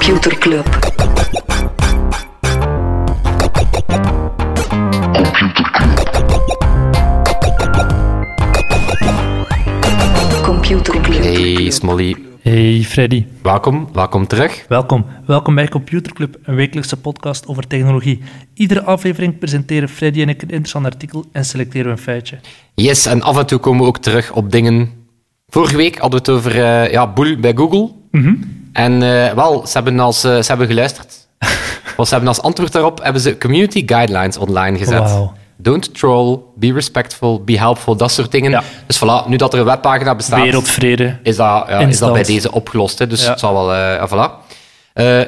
Computer Club. Computer Club. Hey Smolly, Hey Freddy, welkom, welkom terug. welkom. Welkom bij Computer Club, een wekelijkse podcast over technologie. Iedere aflevering presenteren Freddy en ik een interessant artikel en selecteren we een feitje. Yes, en af en toe komen we ook terug op dingen. Vorige week hadden we het over eh, ja, Boel bij Google. En eh, wel, ze hebben, als, eh, ze hebben geluisterd. Want ze hebben als antwoord daarop hebben ze community guidelines online gezet. Don't troll, be respectful, be helpful, dat soort dingen. Ja. Dus voilà, nu dat er een webpagina bestaat, Wereldvrede. is dat, ja, is dat bij deze opgelost. Hè? Dus Ja. het zal wel... ja, voilà.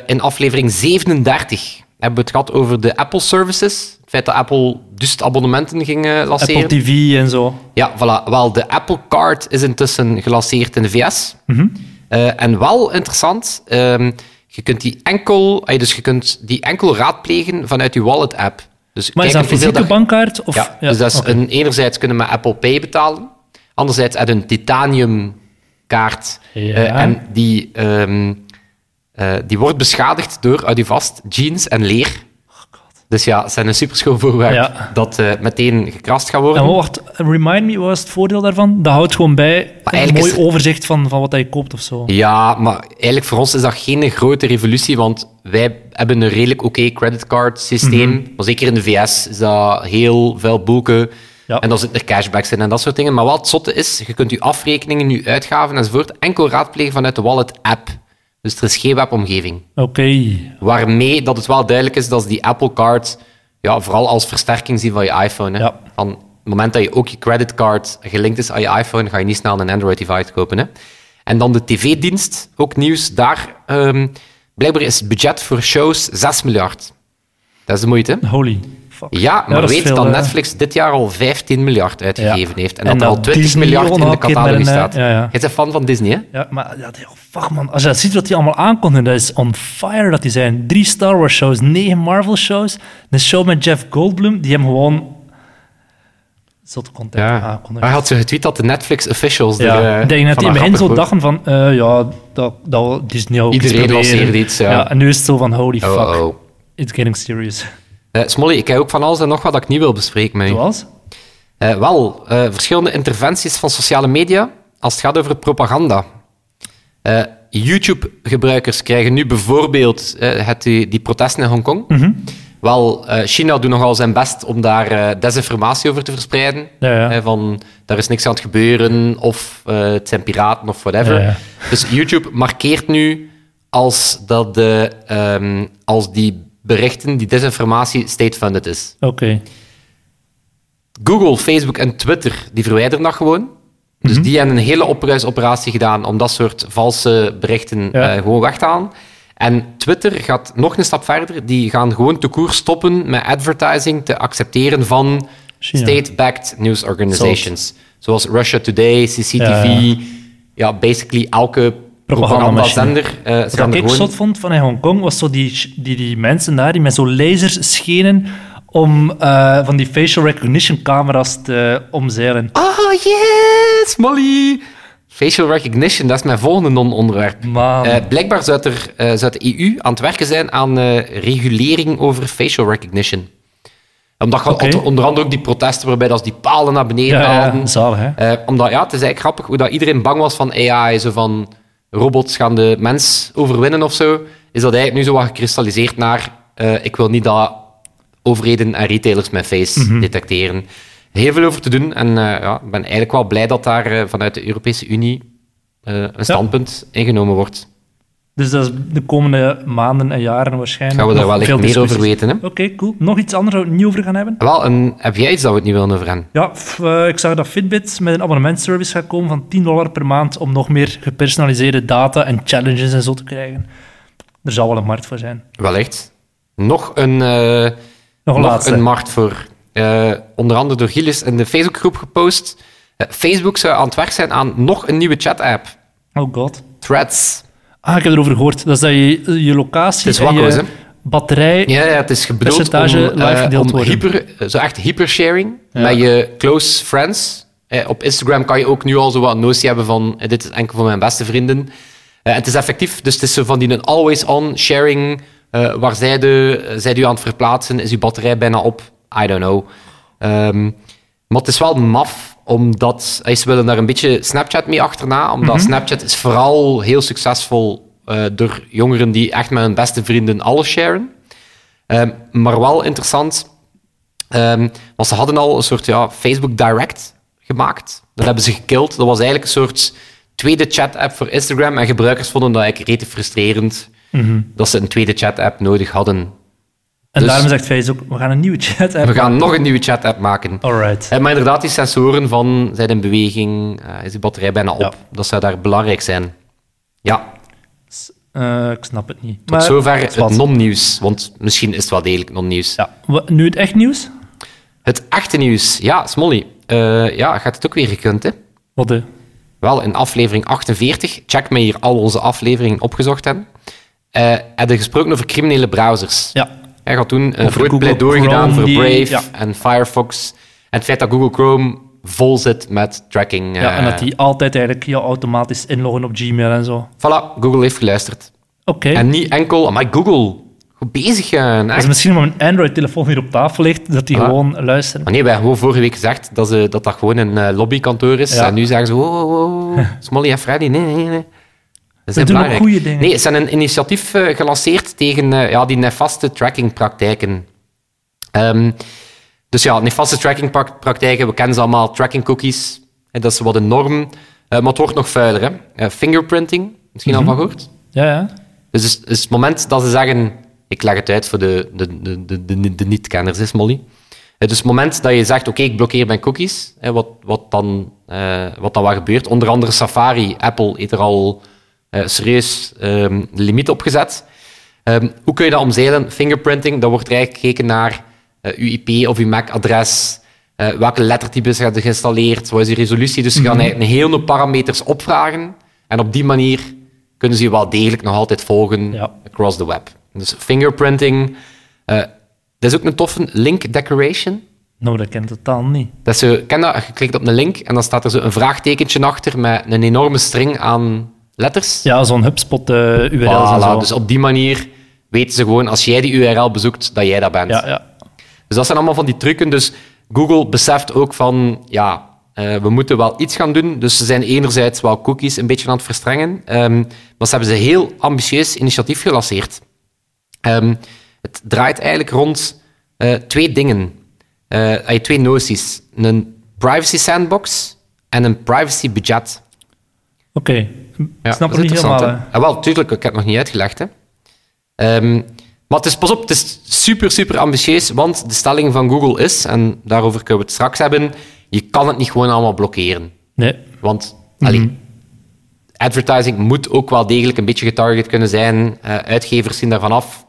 In aflevering 37 hebben we het gehad over de Apple services. Het feit dat Apple dus abonnementen ging lanceren. Apple TV en zo. Ja, voilà. Wel, de Apple Card is intussen gelanceerd in de VS. Mhm. Eh, en wel interessant, ehm, je kunt die enkel, ah, dus je kunt die enkel raadplegen vanuit je wallet-app. Dus Maar is dat een fysieke dat- bankkaart? Of, ja, dus dat is een, enerzijds kunnen we met Apple Pay betalen. Anderzijds uit een titanium kaart. Ja. Eh, en die, ehm, eh, die wordt beschadigd door, uit die vast, jeans en leer. Dus ja, het zijn een superschoon voorwerp Ja. dat eh, meteen gekrast gaat worden. En wacht, remind me, wat is het voordeel daarvan? Dat houdt gewoon bij een mooi is- overzicht van, van wat je koopt of zo. Ja, maar eigenlijk voor ons is dat geen grote revolutie, want wij hebben een redelijk oké creditcard systeem. Maar zeker in de VS is dat heel veel boeken. Ja. En dan zitten er cashbacks in en dat soort dingen. Maar wat het zotte is, je kunt je afrekeningen, je uitgaven enzovoort enkel raadplegen vanuit de Wallet-app. Dus er is geen webomgeving. Oké. Waarmee dat het wel duidelijk is dat ze die Apple Card ja, vooral als versterking zien van je iPhone. Hè. Ja. Van het moment dat je ook je creditcard gelinkt is aan je iPhone, ga je niet snel een Android device kopen. Hè. En dan de tv-dienst, ook nieuws. Daar, ehm, blijkbaar is het budget voor shows 6 miljard. Dat is de moeite. Holy fuck. Ja, maar weet veel, dat hè. Netflix dit jaar al 15 miljard uitgegeven heeft. En, En dat er al dat 20 Disney miljard in de catalogus staat. eh, ja, ja. Je bent een fan van Disney, hè? Ja, maar ja, die- fuck man. Als je dat ziet wat die allemaal aankondigen, dat is on fire dat die zijn. Drie Star Wars shows, negen Marvel shows, een show met Jeff Goldblum, die hem gewoon zotte content Ja. aankondigen. Hij had zo getweet dat de Netflix officials Ja, er, eh, ik denk dat die begin zo dachten van, eh, ja, dat, dat Disney ook Iedereen lanceerde iets, ja. En nu is het zo van, holy wordt. fuck, Oh, oh. it's getting serious. Eh, Smolly, ik heb ook van alles en nog wat dat ik niet wil bespreken met u. Zoals? Eh, wel, eh, verschillende interventies van sociale media als het gaat over propaganda. YouTube-gebruikers krijgen nu bijvoorbeeld het, die, die protesten in Hongkong. Mhm. Wel, China doet nogal zijn best om daar desinformatie over te verspreiden. Ja, ja. Van, daar is niks aan het gebeuren, of het zijn piraten, of whatever. Ja. Dus YouTube markeert nu als, dat de, ehm, als die berichten, die desinformatie, state-funded is. Oké. Google, Facebook en Twitter, die verwijderen dat gewoon. Dus Mhm. die hebben een hele opruisoperatie gedaan om dat soort valse berichten Ja. eh, gewoon weg te halen. En Twitter gaat nog een stap verder. Die gaan gewoon te koer stoppen met advertising te accepteren van state-backed news organizations. Zoals Russia Today, CCTV. Ja, Ja, basically elke Propagandazender. eh Wat ik gewoon... zot vond van in Hongkong was zo die, die, die mensen daar die met zo lasers schenen om eh, van die facial recognition camera's te omzeilen. Oh, yes, Molly! Facial recognition, dat is mijn volgende non-onderwerp. Eh, blijkbaar zou, er, zou de EU aan het werken zijn aan regulering over facial recognition. Omdat onder- andere ook die protesten waarbij dat die palen naar beneden ja, haalden. ja, zalig, hè? Omdat, ja, het is eigenlijk grappig hoe dat iedereen bang was van AI, zo van robots gaan de mens overwinnen of zo. Is dat eigenlijk nu zo wat gekristalliseerd naar, eh, ik wil niet dat overheden en retailers mijn face Mhm. detecteren. Heel veel over te doen en eh, ja, ik ben eigenlijk wel blij dat daar eh, vanuit de Europese Unie een standpunt ingenomen wordt. Dus dat is de komende maanden en jaren waarschijnlijk. Gaan we daar wel echt meer over weten. Hè? Oké, cool. Nog iets anders waar we het niet over gaan hebben? Wel, en heb jij iets dat we het niet willen over hebben? Ja, f- eh, ik zag dat Fitbit met een abonnementservice gaat komen van 10 dollar per maand om nog meer gepersonaliseerde data en challenges en zo te krijgen. Er zal wel een markt voor zijn. Wellicht. Nog een... eh, Nog een nog laatste. een markt voor. Eh, onder andere door Gilles in de Facebookgroep gepost. Facebook zou aan het werk zijn aan nog een nieuwe chat-app. Oh god. Threads. Ah, ik heb erover gehoord. Dat is dat je je locatie Het is hè? batterij... Ja, ja, het is bedoeld om, live om worden. hyper, zo echt hypersharing Ja. met je close friends. Eh, op Instagram kan je ook nu al zo wat notie hebben van eh, dit is enkel voor mijn beste vrienden. Eh, en het is effectief, dus het is zo van die een always-on sharing, waar zij, de, zij u aan het verplaatsen, is uw batterij bijna op, I don't know. Ehm, maar het is wel maf, omdat ze willen daar een beetje Snapchat mee achterna, omdat Snapchat is vooral heel succesvol eh, door jongeren die echt met hun beste vrienden alles sharen. Ehm, maar wel interessant, ehm, want ze hadden al een soort ja, Facebook Direct gemaakt. Dat hebben ze gekild. Dat was eigenlijk een soort tweede chat-app voor Instagram. En gebruikers vonden dat eigenlijk rete frustrerend dat ze een tweede chat-app nodig hadden. En Dus- daarom zegt Facebook, we gaan een nieuwe chat hebben. We gaan nog een nieuwe chat-app maken. Alright. Eh, Maar inderdaad, die sensoren van zijn in beweging, eh, is die batterij bijna op. Ja. Dat zou daar belangrijk zijn. Ja, Eh, ik snap het niet. tot zover het non-nieuws. Want misschien is het wel degelijk non-nieuws. Ja. Nu het echt nieuws? Het echte nieuws. Ja, Smolly. ja, gaat het ook weer gekund, hè? Wat. Wel, in aflevering 48, check me hier al onze afleveringen opgezocht hebben, eh hebben gesproken over criminele browsers. Ja. Hij had toen een groot Google pleidooi gedaan voor Brave ja. en Firefox. En het feit dat Google Chrome vol zit met tracking. ja, en eh, dat die altijd eigenlijk ja, automatisch inloggen op Gmail en zo. Voilà, Google heeft geluisterd. Oké. En niet enkel... Maar Google, goed bezig. eh, Dat is echt. misschien omdat mijn Android-telefoon hier op tafel ligt, dat die Ah. gewoon luisteren. Maar nee, wij hebben gewoon vorige week gezegd dat ze, dat, dat gewoon een eh, lobbykantoor is. Ja. En nu zeggen ze, oh, oh, oh, Smolly en Freddy, nee, nee, nee. Dat is doen ook goede dingen. Nee, ze hebben een initiatief eh, gelanceerd tegen eh, ja, die nefaste trackingpraktijken. Ehm, dus ja, nefaste trackingpraktijken, we kennen ze allemaal, tracking cookies. Hè, dat is wat een norm. Eh, maar het wordt nog vuiler. Hè. Fingerprinting, misschien Mhm. al van gehoord? Ja, ja. Dus het, is het moment dat ze zeggen... Ik leg het uit voor de, de, de, de, de, de niet-kenners, is Molly. Dus het moment dat je zegt, oké, ik blokkeer mijn cookies, hè, wat, wat, dan, wat dan wel gebeurt. Onder andere Safari, Apple heeft er al eh, serieus ehm, limiet op gezet. Ehm, hoe kun je dat omzeilen? Fingerprinting, dat wordt er eigenlijk gekeken naar eh, uw IP of uw MAC-adres, eh, welke lettertypes je hebt geïnstalleerd, wat is die resolutie. Dus ze gaan eigenlijk een hele hoop parameters opvragen. En op die manier kunnen ze je wel degelijk nog altijd volgen Ja. across the web. Dus fingerprinting. dat is ook een toffe link decoration. Nou, dat ken ik totaal niet. Dat is ken dat? Je klikt op een link en dan staat er zo een vraagtekentje achter met een enorme string aan letters. Ja, zo'n HubSpot-URL en Voilà, zo. dus op die manier weten ze gewoon, als jij die URL bezoekt, dat jij dat bent. Ja, ja. Dus dat zijn allemaal van die trucken. Dus Google beseft ook van, ja, eh, we moeten wel iets gaan doen. Dus ze zijn enerzijds wel cookies een beetje aan het verstrengen. ehm, maar ze hebben ze een heel ambitieus initiatief gelanceerd. Ehm, het draait eigenlijk rond eh, twee dingen. Eh, eh, twee noties. Een privacy sandbox en een privacy budget. Oké. Ja, snap het niet helemaal. Ah, wel, tuurlijk, ik heb het nog niet uitgelegd. Hè. Ehm, maar het is, pas op, het is super, super ambitieus, want de stelling van Google is, en daarover kunnen we het straks hebben, je kan het niet gewoon allemaal blokkeren. Nee. Want, allee, advertising moet ook wel degelijk een beetje getarget kunnen zijn. Eh, uitgevers zien daarvan af.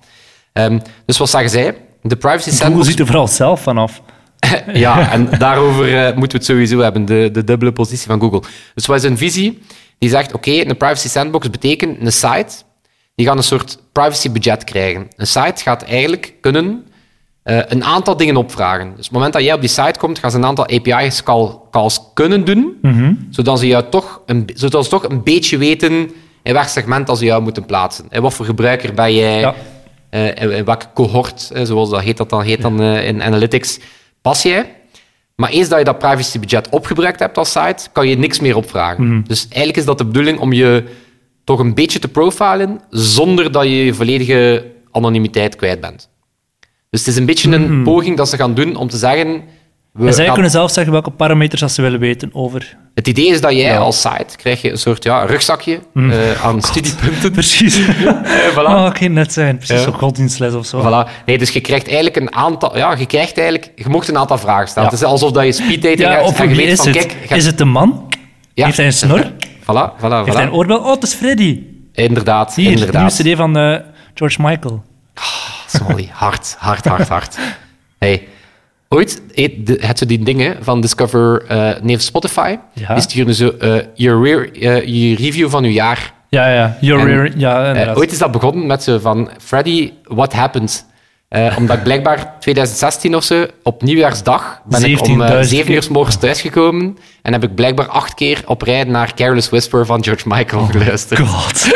Ehm, dus wat zeggen zij? De privacy Google sandbox ziet er vooral zelf vanaf. ja, en daarover eh, moeten we het sowieso hebben, de, de dubbele positie van Google. Dus wat is een visie? Die zegt, oké, een privacy sandbox betekent een site, die gaat een soort privacy budget krijgen. Een site gaat eigenlijk kunnen eh, een aantal dingen opvragen. Dus op het moment dat jij op die site komt, gaan ze een aantal API-calls kunnen doen, zodat, ze jou toch een, zodat ze toch een beetje weten in welk segment dat ze jou moeten plaatsen. En wat voor gebruiker ben jij? Ja. eh, in, in welke cohort, eh, zoals dat heet, dat dan, heet dan in analytics, pas jij. Maar eens dat je dat privacybudget opgebruikt hebt als site, kan je niks meer opvragen. Dus eigenlijk is dat de bedoeling om je toch een beetje te profilen, zonder dat je je volledige anonimiteit kwijt bent. Dus het is een beetje een poging dat ze gaan doen om te zeggen... We En zij gaan- kunnen zelf zeggen welke parameters dat ze willen weten over... Het idee is dat jij Ja. als site krijg je een soort ja, rugzakje eh, aan studiepunten. Precies. Eh, voilà. Oh, ging net zijn. Precies, Ja. zo'n godsdienstles of zo. Voilà. Nee, dus je krijgt eigenlijk een aantal... Ja, je krijgt eigenlijk... Je mocht een aantal vragen stellen. Ja. Het is alsof dat je speeddating Ja, hebt of en je weet is van, het? kijk... Is het een man? Ja. Heeft hij een snor? Voilà, voilà, Heeft hij een voilà. oorbel? Oh, het is Freddy. Inderdaad, Hier, de nieuwe inderdaad. cd van eh, George Michael. Sorry, hard, hard, hard, hard. Hey, ooit de- het zo die dingen van Discover eh neef Spotify. Ja. Die sturen zo eh, je, re- eh, je review van uw jaar. Ja, ja. Your En. Ja, Eh, ooit is dat begonnen met zo van Freddy, what happened? Eh, omdat ik blijkbaar 2016 of zo, op nieuwjaarsdag, ben ik om eh 17.000 7 uur 's morgens thuisgekomen en heb ik blijkbaar acht keer op rij naar Careless Whisper van George Michael geluisterd. God.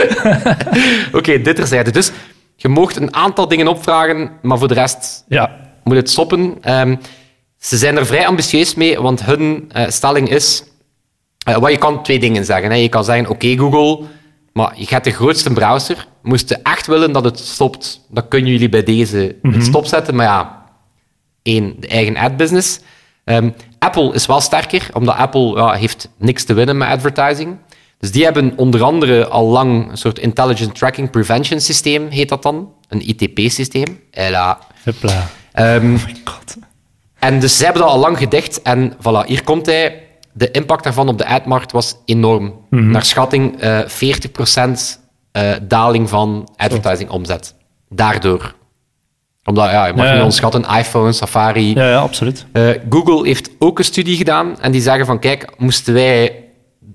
Oké, dit terzijde. Dus je moogt een aantal dingen opvragen, maar voor de rest Ja. Moet het stoppen. Ehm, ze zijn er vrij ambitieus mee, want hun eh, stelling is... eh, wat je kan twee dingen zeggen. Hè. Je kan zeggen, oké Google, maar je hebt de grootste browser. Moest je echt willen dat het stopt, dan kunnen jullie bij deze het stopzetten. Maar ja, één, de eigen ad-business. Ehm, Apple is wel sterker, omdat Apple ja, heeft niks te winnen met advertising. Dus die hebben onder andere al lang een soort Intelligent Tracking Prevention systeem, heet dat dan. Een ITP-systeem. Hela. Hupla. Ehm, Oh my god. en dus ze hebben dat al lang gedekt. En voilà, hier komt hij. De impact daarvan op de admarkt was enorm. Naar schatting eh 40% eh, daling van advertising omzet. Daardoor. Omdat, ja, je mag Ja, niet ja. onderschatten, iPhone, Safari. Ja, ja, absoluut. Eh, Google heeft ook een studie gedaan en die zeggen van kijk, moesten wij,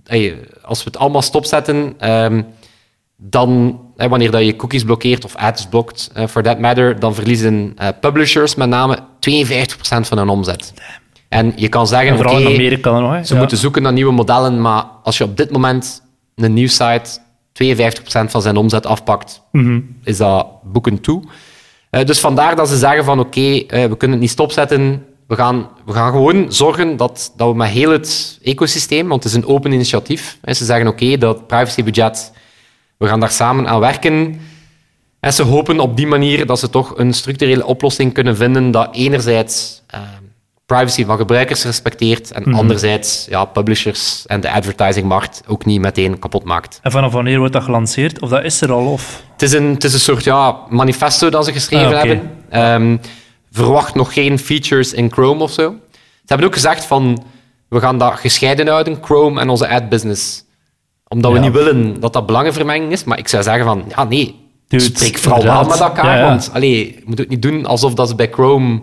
hey, als we het allemaal stopzetten, ehm, dan, wanneer dat je cookies blokkeert of ads blokt, eh, for that matter, dan verliezen eh, publishers met name 52% van hun omzet. En je kan zeggen, En oké, vooral in Amerika dan nog. hè. ze Ja. moeten zoeken naar nieuwe modellen, maar als je op dit moment een nieuwsite 52% van zijn omzet afpakt, Mhm. is dat boeken toe. Eh, dus vandaar dat ze zeggen van oké, eh, we kunnen het niet stopzetten. We gaan, we gaan gewoon zorgen dat, dat we met heel het ecosysteem, want het is een open initiatief. hè, ze zeggen oké, dat privacybudget, we gaan daar samen aan werken. En ze hopen op die manier dat ze toch een structurele oplossing kunnen vinden dat enerzijds eh, privacy van gebruikers respecteert en anderzijds ja, publishers en de advertisingmarkt ook niet meteen kapot maakt. En vanaf wanneer wordt dat gelanceerd? Of dat is er al? Of... Het is een, het is een soort ja, manifesto dat ze geschreven Ah, hebben. Ehm, verwacht nog geen features in Chrome of zo. Ze hebben ook gezegd van, we gaan dat gescheiden houden, Chrome en onze ad Omdat we niet willen dat dat belangenvermenging is. Maar ik zou zeggen van, ja nee, Dude, spreek vooral wel met elkaar. Ja. Want allee, je moet het niet doen alsof dat ze bij Chrome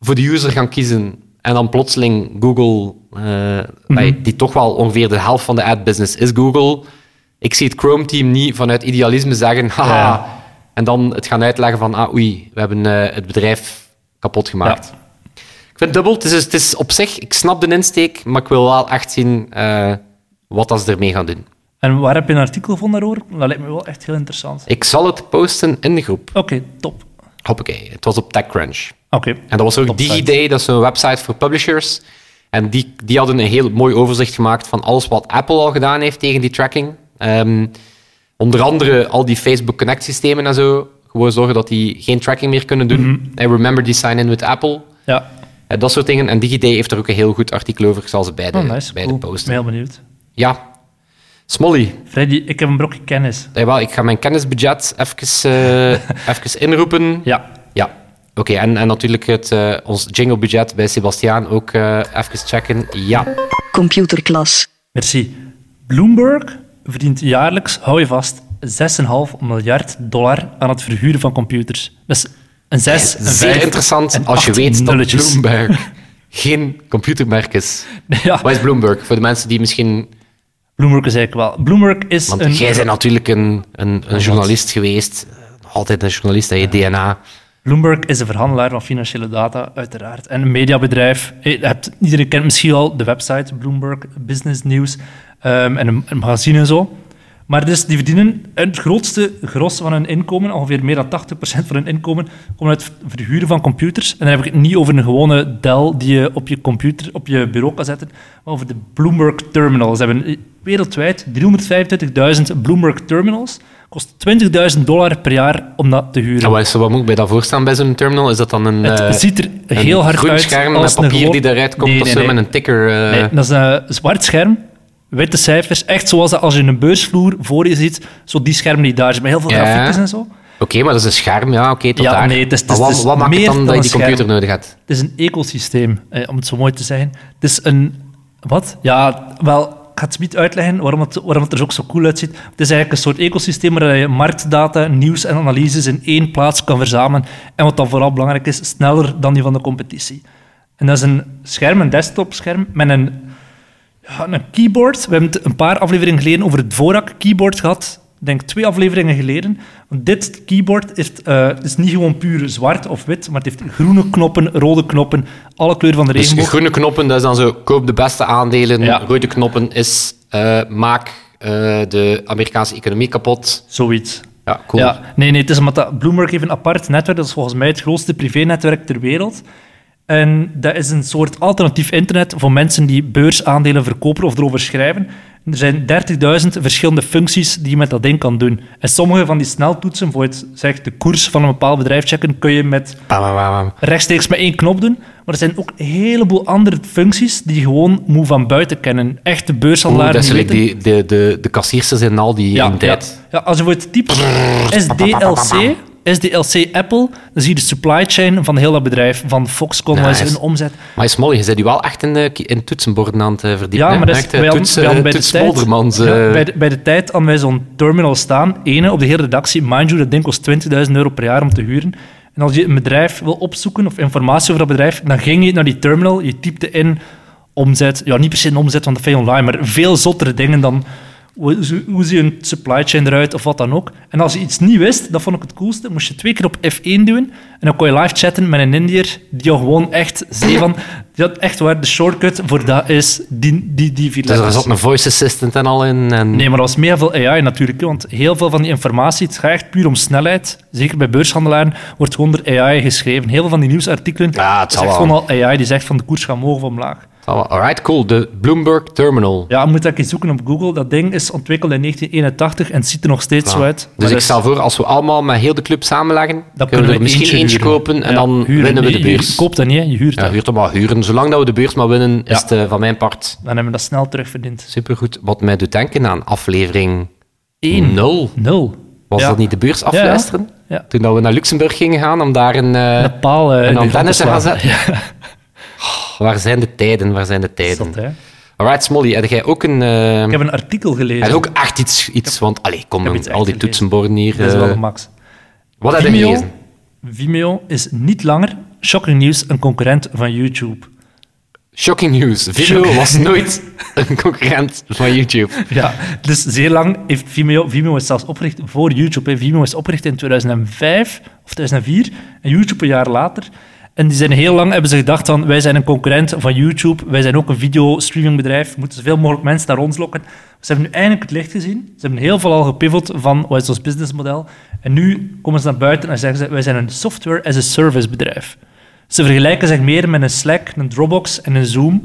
voor de user gaan kiezen. En dan plotseling Google, eh, Mhm. die toch wel ongeveer de helft van de ad business is Google. Ik zie het Chrome-team niet vanuit idealisme zeggen, haha, en dan het gaan uitleggen van, ah oei, we hebben eh, het bedrijf kapot gemaakt. Ik vind het dubbel. Het is, het is op zich, ik snap de insteek, maar ik wil wel echt zien eh, wat dat ze ermee gaan doen. En waar heb je een artikel van daarover? Dat lijkt me wel echt heel interessant. Ik zal het posten in de groep. Oké, top. Hoppakee, het was op TechCrunch. Oké. En dat was ook. DigiDay, dat is een website voor publishers. En die, die hadden een heel mooi overzicht gemaakt van alles wat Apple al gedaan heeft tegen die tracking. Ehm, onder andere al die Facebook Connect systemen en zo. Gewoon zorgen dat die geen tracking meer kunnen doen. Mhm. Remember die sign in with Apple. Ja. Eh, dat soort dingen. En DigiDay heeft er ook een heel goed artikel over. Ik zal ze beide, Oh, nice. beide Cool. Ik posten. ben heel benieuwd. Ja. Smolly, Freddy, ik heb een brokje kennis. jawel, ik ga mijn kennisbudget even, eh, even inroepen. Ja. Ja, oké. En, en natuurlijk het, eh, ons jinglebudget bij Sebastiaan ook eh, even checken. Ja. Computerklas. Merci. Bloomberg verdient jaarlijks, hou je vast, 6,5 miljard dollar aan het verhuren van computers. Dus een 6, een Zeer 5 interessant en als je weet dat. Bloomberg geen computermerk is. Ja, Wat is Bloomberg? Voor de mensen die misschien... Bloomberg is eigenlijk wel. Bloomberg is Want een... jij bent natuurlijk een, een, een journalist geweest. Eh, altijd een journalist, hè, je DNA. Bloomberg is een verhandelaar van financiële data, uiteraard. En een mediabedrijf. Je hebt, iedereen kent misschien al de website Bloomberg Business News ehm, en een, een magazine en zo. Maar dus, die verdienen het grootste gros van hun inkomen, ongeveer meer dan 80% van hun inkomen, komt uit het verhuren van computers. En dan heb ik het niet over een gewone Dell die je op je computer, op je bureau kan zetten, maar over de Bloomberg Terminal. Ze hebben wereldwijd 325.000 Bloomberg Terminals. Kost 20.000 dollar per jaar om dat te huren. En wat, moet ik bij dat voorstaan bij zo'n terminal? Is dat dan een, Het eh, ziet er heel hard groen uit. scherm als met een papier die eruit komt Nee, of zo, nee. met een ticker? eh, Nee, dat is een zwart scherm, witte cijfers. Echt zoals dat als je een beursvloer voor je ziet. Zo die schermen die daar zijn, met heel veel Ja. grafiekjes en zo. Oké, maar dat is een scherm, ja, oké, tot Ja, daar. nee, het is- het Maar is- wat, is wat maakt het meer dan dan dat je die scherm. computer nodig hebt? Het is een ecosysteem, eh, om het zo mooi te zeggen. Het is een... Wat? Ja, wel, ik ga het niet uitleggen waarom het, waarom het er ook zo cool uitziet. Het is eigenlijk een soort ecosysteem waar je marktdata, nieuws en analyses in één plaats kan verzamelen. En wat dan vooral belangrijk is, sneller dan die van de competitie. En dat is een scherm, een desktopscherm, met een, ja, een keyboard. We hebben het een paar afleveringen geleden over het Dvorak keyboard gehad. denk twee afleveringen geleden. Want dit keyboard heeft, eh, is niet gewoon puur zwart of wit, maar het heeft groene knoppen, rode knoppen, alle kleuren van de Dus regenboog. groene knoppen, dat is dan zo, koop de beste aandelen. Ja. Rode knoppen is, eh, maak eh, de Amerikaanse economie kapot. Zoiets. Ja, cool. Ja, nee, nee, het is omdat dat Bloomberg heeft een apart netwerk. Dat is volgens mij het grootste privé-netwerk ter wereld. En dat is een soort alternatief internet voor mensen die beursaandelen verkopen of erover schrijven. Er zijn 30.000 verschillende functies die je met dat ding kan doen. En sommige van die sneltoetsen, voor het zegt de koers van een bepaald bedrijf checken, kun je met rechtstreeks met één knop doen. Maar er zijn ook een heleboel andere functies die je gewoon moet van buiten kennen. Echte Oeh, beursandelaren dat weten- die, de, de, de kassiersters in al die ja, in ja. tijd. ja, als je voor het typt SDLC, SDLC Apple, dan zie je de supply chain van heel dat bedrijf. Van Foxconn, wat is Nice. hun omzet. Maar is mooi, je zit u wel echt in, de, in toetsenborden aan het eh, verdiepen. Ja, maar dat is echt, eh, bij, toets, bij, eh, bij de tijd, ja, eh. bij, de, bij de tijd hadden wij zo'n terminal staan, ene op de hele redactie. Mind you, dat ding kost 20.000 euro per jaar om te huren. En als je een bedrijf wil opzoeken of informatie over dat bedrijf, dan ging je naar die terminal, je typte in omzet. Ja, niet per se een omzet, want dat vind je online, maar veel zottere dingen dan hoe, hoe ziet een supply chain eruit of wat dan ook. En als je iets niet wist, dat vond ik het coolste, moest je twee keer op F1 doen en dan kon je live chatten met een Indiër die jou gewoon echt zei van... Die had echt waar, de shortcut voor dat is die, die, die vier Dus er zat een voice assistant en al in. En... Nee, maar er was mega veel AI natuurlijk. Want heel veel van die informatie, het gaat echt puur om snelheid. Zeker bij beurshandelaren wordt gewoon door AI geschreven. Heel veel van die nieuwsartikelen Ja, het is echt gewoon al AI die zegt van de koers gaat omhoog of omlaag. Alright, cool. De Bloomberg Terminal. Ja, je moet dat eens zoeken op Google. Dat ding is ontwikkeld in 1981 en het ziet er nog steeds zo uit. Dus ik is- stel voor, als we allemaal met heel de club samenleggen, dan kunnen we er misschien eentje kopen en Ja, dan huren. winnen we de beurs. Je koopt dat niet, je huurt Ja, dat. huurt hem maar huren. Zolang dat we de beurs maar winnen, Ja. is het eh, van mijn part Dan hebben we dat snel terugverdiend. supergoed. Wat mij doet denken aan aflevering Eén. 0. Nul. Was Ja. dat niet de beurs afluisteren? Ja. Toen dat we naar Luxemburg gingen gaan om daar een, eh, Een paal een antenne te gaan zetten. Oh, waar zijn de tijden? Waar zijn de tijden? Hè. Alright, Smolly, heb jij ook een... eh, Ik heb een artikel gelezen. heb je ook echt iets... iets want, allee, kom, iets al die toetsenborden hier. Dat is wel eh, max. wat heb je Vimeo, gelezen? Vimeo is niet langer, shocking nieuws, een concurrent van YouTube. Shocking news. Vimeo was nooit een concurrent van YouTube. Ja, dus zeer lang heeft Vimeo... Vimeo is zelfs opgericht voor YouTube. Hè. Vimeo is opgericht in 2005 of 2004 en YouTube een jaar later. En die zijn heel lang hebben ze gedacht van wij zijn een concurrent van YouTube. Wij zijn ook een videostreamingbedrijf. We moeten zoveel mogelijk mensen naar ons lokken. Ze hebben nu eindelijk het licht gezien. Ze hebben heel veel al gepivot van wat is ons businessmodel. En nu komen ze naar buiten en zeggen ze wij zijn een software as a service bedrijf. Ze vergelijken zich meer met een Slack, een Dropbox en een Zoom.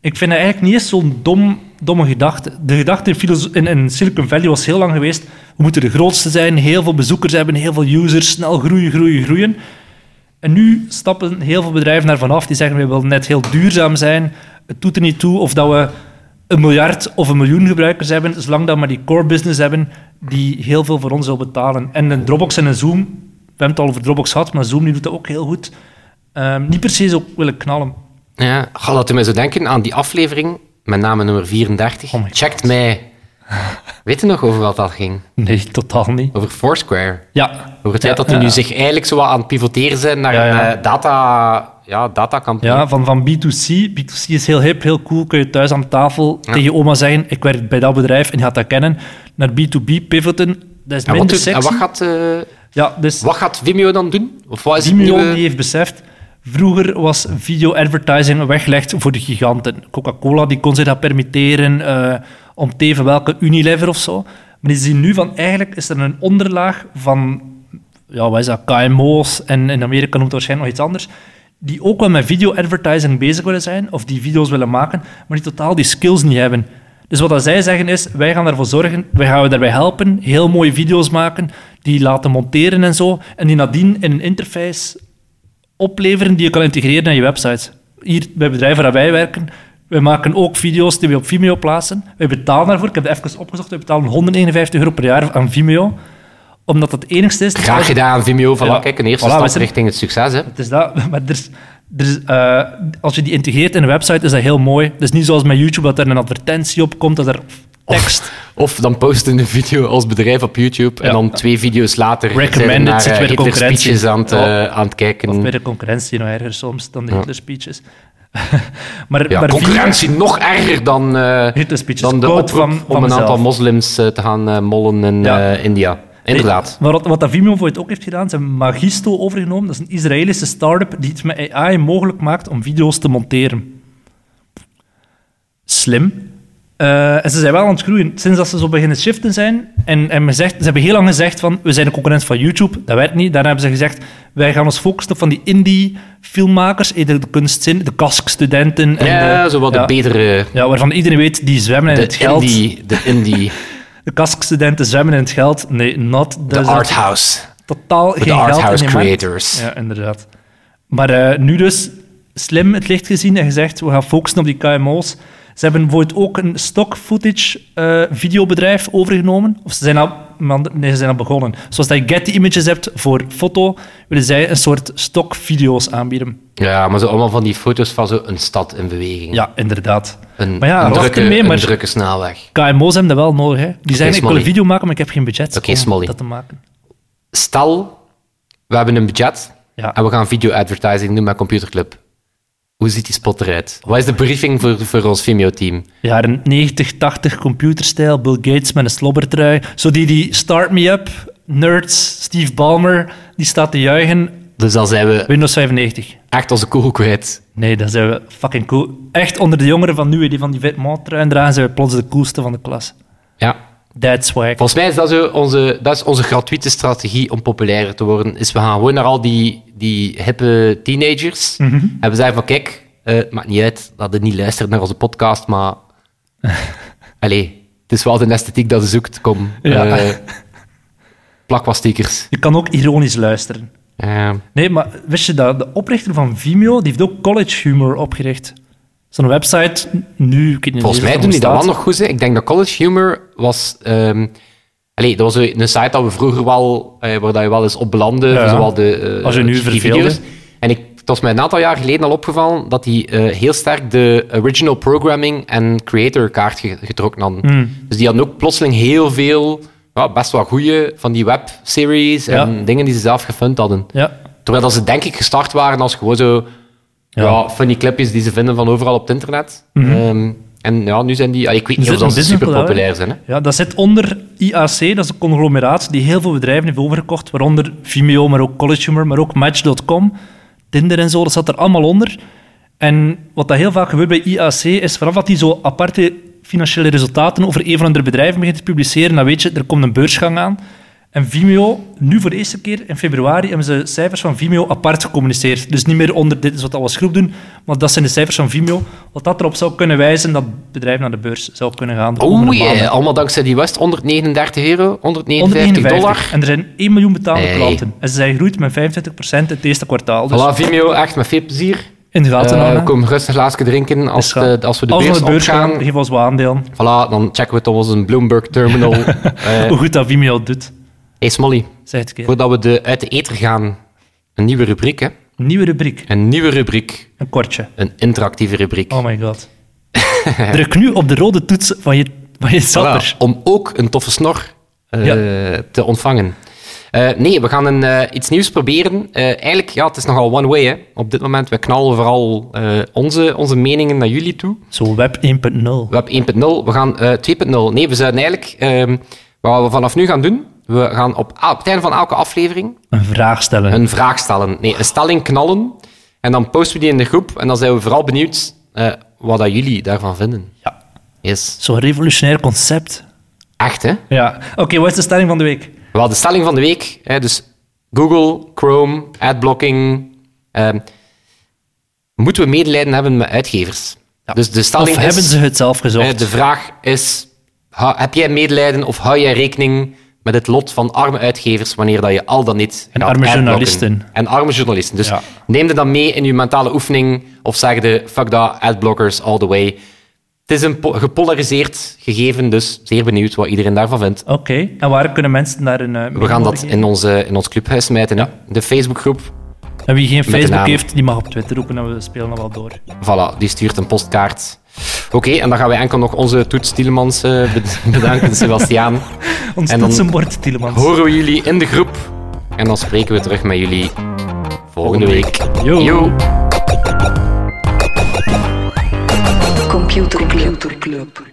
Ik vind dat eigenlijk niet eens zo'n dom, domme gedachte. De gedachte in, in Silicon Valley was heel lang geweest, we moeten de grootste zijn, heel veel bezoekers hebben, heel veel users, snel groeien, groeien, groeien. En nu stappen heel veel bedrijven daarvan af die zeggen, we willen net heel duurzaam zijn. Het doet er niet toe of dat we een miljard of een miljoen gebruikers hebben, zolang dat we maar die core business hebben die heel veel voor ons wil betalen. En een Dropbox en een Zoom, we hebben het al over Dropbox gehad, maar Zoom die doet dat ook heel goed. Ehm, niet se zo willen knallen. Ja, ga laten mij zo denken aan die aflevering, met name nummer 34. Oh Checkt mij. Weet je nog over wat dat ging? Nee, totaal niet. Over Foursquare. Ja. Over het feit Ja, dat die ja. nu zich eigenlijk zo aan het pivoteren zijn naar een eh, data, ja, datacampagne. Ja, van, van B2C. B2C is heel hip, heel cool. Kun je thuis aan tafel tegen je oma zeggen, ik werk bij dat bedrijf en je gaat dat kennen. Naar B2B pivoten, dat is minder doet- en sexy. wat, gaat, eh, Ja, dus wat gaat Vimeo dan doen? Of wat is Vimeo nieuwe- die heeft beseft, vroeger was video advertising weggelegd voor de giganten. Coca-Cola die kon zich dat permitteren, eh, om te even welke Unilever of zo. Maar die zien nu van, eigenlijk is er een onderlaag van, ja, wat is dat, KMO's, en in Amerika noemt het waarschijnlijk nog iets anders, die ook wel met video advertising bezig willen zijn, of die video's willen maken, maar die totaal die skills niet hebben. Dus wat dat zij zeggen is, wij gaan ervoor zorgen, wij gaan je daarbij helpen, heel mooie video's maken, die laten monteren en zo, en die nadien in een interface opleveren die je kan integreren naar je website. Hier bij bedrijven waar wij werken, wij maken ook video's die we op Vimeo plaatsen. Wij betalen daarvoor, ik heb het even opgezocht, wij betalen 151 euro per jaar aan Vimeo, omdat dat het enigste is... Graag gedaan, Vimeo. Voilà, Ja. kijk, een eerste Voilà, we stap richting het succes. Hè. Het is dat, maar er is, er is, eh, als je die integreert in een website, is dat heel mooi. Het is niet zoals met YouTube, dat er een advertentie op komt, dat er tekst... Of dan posten een video als bedrijf op YouTube en dan twee video's later Recommended zijn we naar zit eh, bij de concurrentie. speeches aan het, eh, aan het kijken. Of bij de concurrentie nog erger soms dan de. Hitler speeches. maar, Ja, maar concurrentie nog erger dan, eh, een dan de oproep van- om van een mezelf. aantal moslims eh, te gaan eh, mollen in Ja. India. Inderdaad. Maar wat, wat dat Vimeo voor het ook heeft gedaan, ze hebben Magisto overgenomen. Dat is een Israëlische start-up die het met AI mogelijk maakt om video's te monteren. Slim. En ze zijn wel aan het groeien. Sinds dat ze zo beginnen shiften zijn. En, en men zegt, ze hebben heel lang gezegd van, we zijn een concurrent van YouTube. Dat werkt niet. Daarna hebben ze gezegd, wij gaan ons focussen op van die indie-filmmakers. eh, De, de kunstzin, de kask-studenten. en Ja, de, zo wat ja, de betere... Ja, waarvan iedereen weet, die zwemmen in het De geld. indie, de indie, De kask-studenten zwemmen in het geld. Nee, not. de dat- arthouse. totaal Voor geen de geld markt. creators. Ja, inderdaad. Maar eh, nu dus slim het licht gezien en gezegd, we gaan focussen op die KMO's. Ze hebben bijvoorbeeld ook een stock footage eh, videobedrijf overgenomen. Of ze zijn al, man- nee, ze zijn al begonnen. Zoals dat je Getty Images hebt voor foto, willen zij een soort stock video's aanbieden. Ja, maar zo allemaal van die foto's van zo een stad in beweging. Ja, inderdaad. Een, Maar ja, een, drukke, ermee, maar- een drukke snelweg. KMO's hebben dat wel nodig. Hè. Die zeggen, ik wil een video maken, maar ik heb geen budget Oké, om dat te maken. Stel, we hebben een budget Ja. en we gaan video-advertising doen met Computerclub. Hoe ziet die spot eruit? Wat is de briefing voor, voor ons Vimeo-team? Jaren 90, 80 computerstijl, Bill Gates met een slobbertrui. Zo die, die Start Me Up, nerds, Steve Ballmer, die staat te juichen. Dus dan zijn we Windows 95. echt onze koel kwijt. Nee, dat zijn we fucking cool. Echt onder de jongeren van nu, die van die vetmaatrui dragen, zijn we plots de coolste van de klas. Ja. That's swag. Volgens mij is dat, zo onze, dat is onze gratuite strategie om populairder te worden. Is we gaan gewoon naar al die, die hippe teenagers en we zeggen van kijk, eh, het maakt niet uit dat je niet luistert naar onze podcast, maar allee, het is wel de esthetiek dat je zoekt. Kom, Ja. eh, plak wat stickers. Je kan ook ironisch luisteren. Eh, Nee, maar wist je dat? De oprichter van Vimeo, die heeft ook College Humor opgericht. Zo'n website, nu... Ik weet niet volgens mij doen die dat wel nog goed. Hè. Ik denk dat College Humor was... ehm allee, dat was een site dat we vroeger wel, eh, waar dat je wel eens op belandde, Ja. zowel de eh, Als je nu verveelde. En ik, het was mij een aantal jaar geleden al opgevallen dat die eh, heel sterk de original programming en creator kaart ge- getrokken hadden. Hmm. Dus die hadden ook plotseling heel veel, ja, best wel goede van die webseries en Ja. dingen die ze zelf gefund hadden. Ja. Terwijl dat ze denk ik gestart waren als gewoon zo Ja. ja. funny clipjes die ze vinden van overal op het internet. Ehm, en ja, nu zijn die... ah, ik weet niet of dat ze super populair zijn. Hè? Ja, dat zit onder IAC, dat is een conglomeraat die heel veel bedrijven heeft overgekocht, waaronder Vimeo, maar ook College Humor, maar ook Match.com, Tinder en zo, dat zat er allemaal onder. En wat dat heel vaak gebeurt bij IAC is, vanaf dat die zo aparte financiële resultaten over een van andere bedrijven begint te publiceren, dan weet je, er komt een beursgang aan. En Vimeo, nu voor de eerste keer in februari, hebben ze cijfers van Vimeo apart gecommuniceerd. Dus niet meer onder dit is wat we als groep doen, maar dat zijn de cijfers van Vimeo. Wat dat erop zou kunnen wijzen dat het bedrijf naar de beurs zou kunnen gaan. Oh ja, allemaal dankzij die West. 139 euro, 159 151 dollar. En er zijn 1 miljoen betaalde Hey. klanten. En ze zijn gegroeid met 25% in het eerste kwartaal. Dus Voilà, Vimeo, echt met veel plezier. in de gaten Eh, kom rustig een glaasje drinken als, de, als we de Als we beurs, de beurs gaan, geef ons wat aandelen. Voilà, dan checken we het op onze Bloomberg terminal. Eh Hoe goed dat Vimeo doet. Hey Smolly, een voordat we de, uit de ether gaan, een nieuwe rubriek. Hè? Nieuwe rubriek. Een nieuwe rubriek, Een kortje. een interactieve rubriek. Oh my god. Druk nu op de rode toets van je, van je zapper. Voilà, om ook een toffe snor eh, Ja. te ontvangen. Eh, nee, we gaan een, eh, iets nieuws proberen. Eigenlijk, ja, het is nogal one way. Hè. Op dit moment, we knallen vooral onze, onze meningen naar jullie toe. Zo web 1.0. We hebben 1.0, we gaan eh 2.0. Nee, we zouden eigenlijk, ehm, wat we vanaf nu gaan doen, we gaan op, op het einde van elke aflevering Een vraag stellen. een vraag stellen. Nee, een stelling knallen. En dan posten we die in de groep. En dan zijn we vooral benieuwd eh, wat dat jullie daarvan vinden. Ja. Yes. Zo'n revolutionair concept. Echt, hè? Ja. Oké, wat is de stelling van de week? Wel, de stelling van de week, hè, dus Google, Chrome, adblocking. ehm, moeten we medelijden hebben met uitgevers? Dus de stelling Of is, hebben ze het zelf eh, gezocht? de vraag is, ha- heb jij medelijden of hou jij rekening met het lot van arme uitgevers wanneer dat je al dan niet En arme journalisten. En arme journalisten. Dus Ja. neem er dan mee in je mentale oefening of zeg de fuck dat, adblockers all the way. Het is een po- gepolariseerd gegeven, dus zeer benieuwd wat iedereen daarvan vindt. Oké. En waar kunnen mensen daar een... eh, We gaan dat in, onze, in ons clubhuis smijten. hè. De Facebookgroep, En wie geen Facebook heeft, die mag op Twitter roepen en we spelen dat wel door. voilà, die stuurt een postkaart. Oké, en dan gaan wij enkel nog onze Toets Tielemans eh, bed- bedanken, Sebastiaan. Ons En dan toetsenbord, Tielemans. Horen we jullie in de groep. En dan spreken we terug met jullie volgende week. Yo. Yo. Computer Club.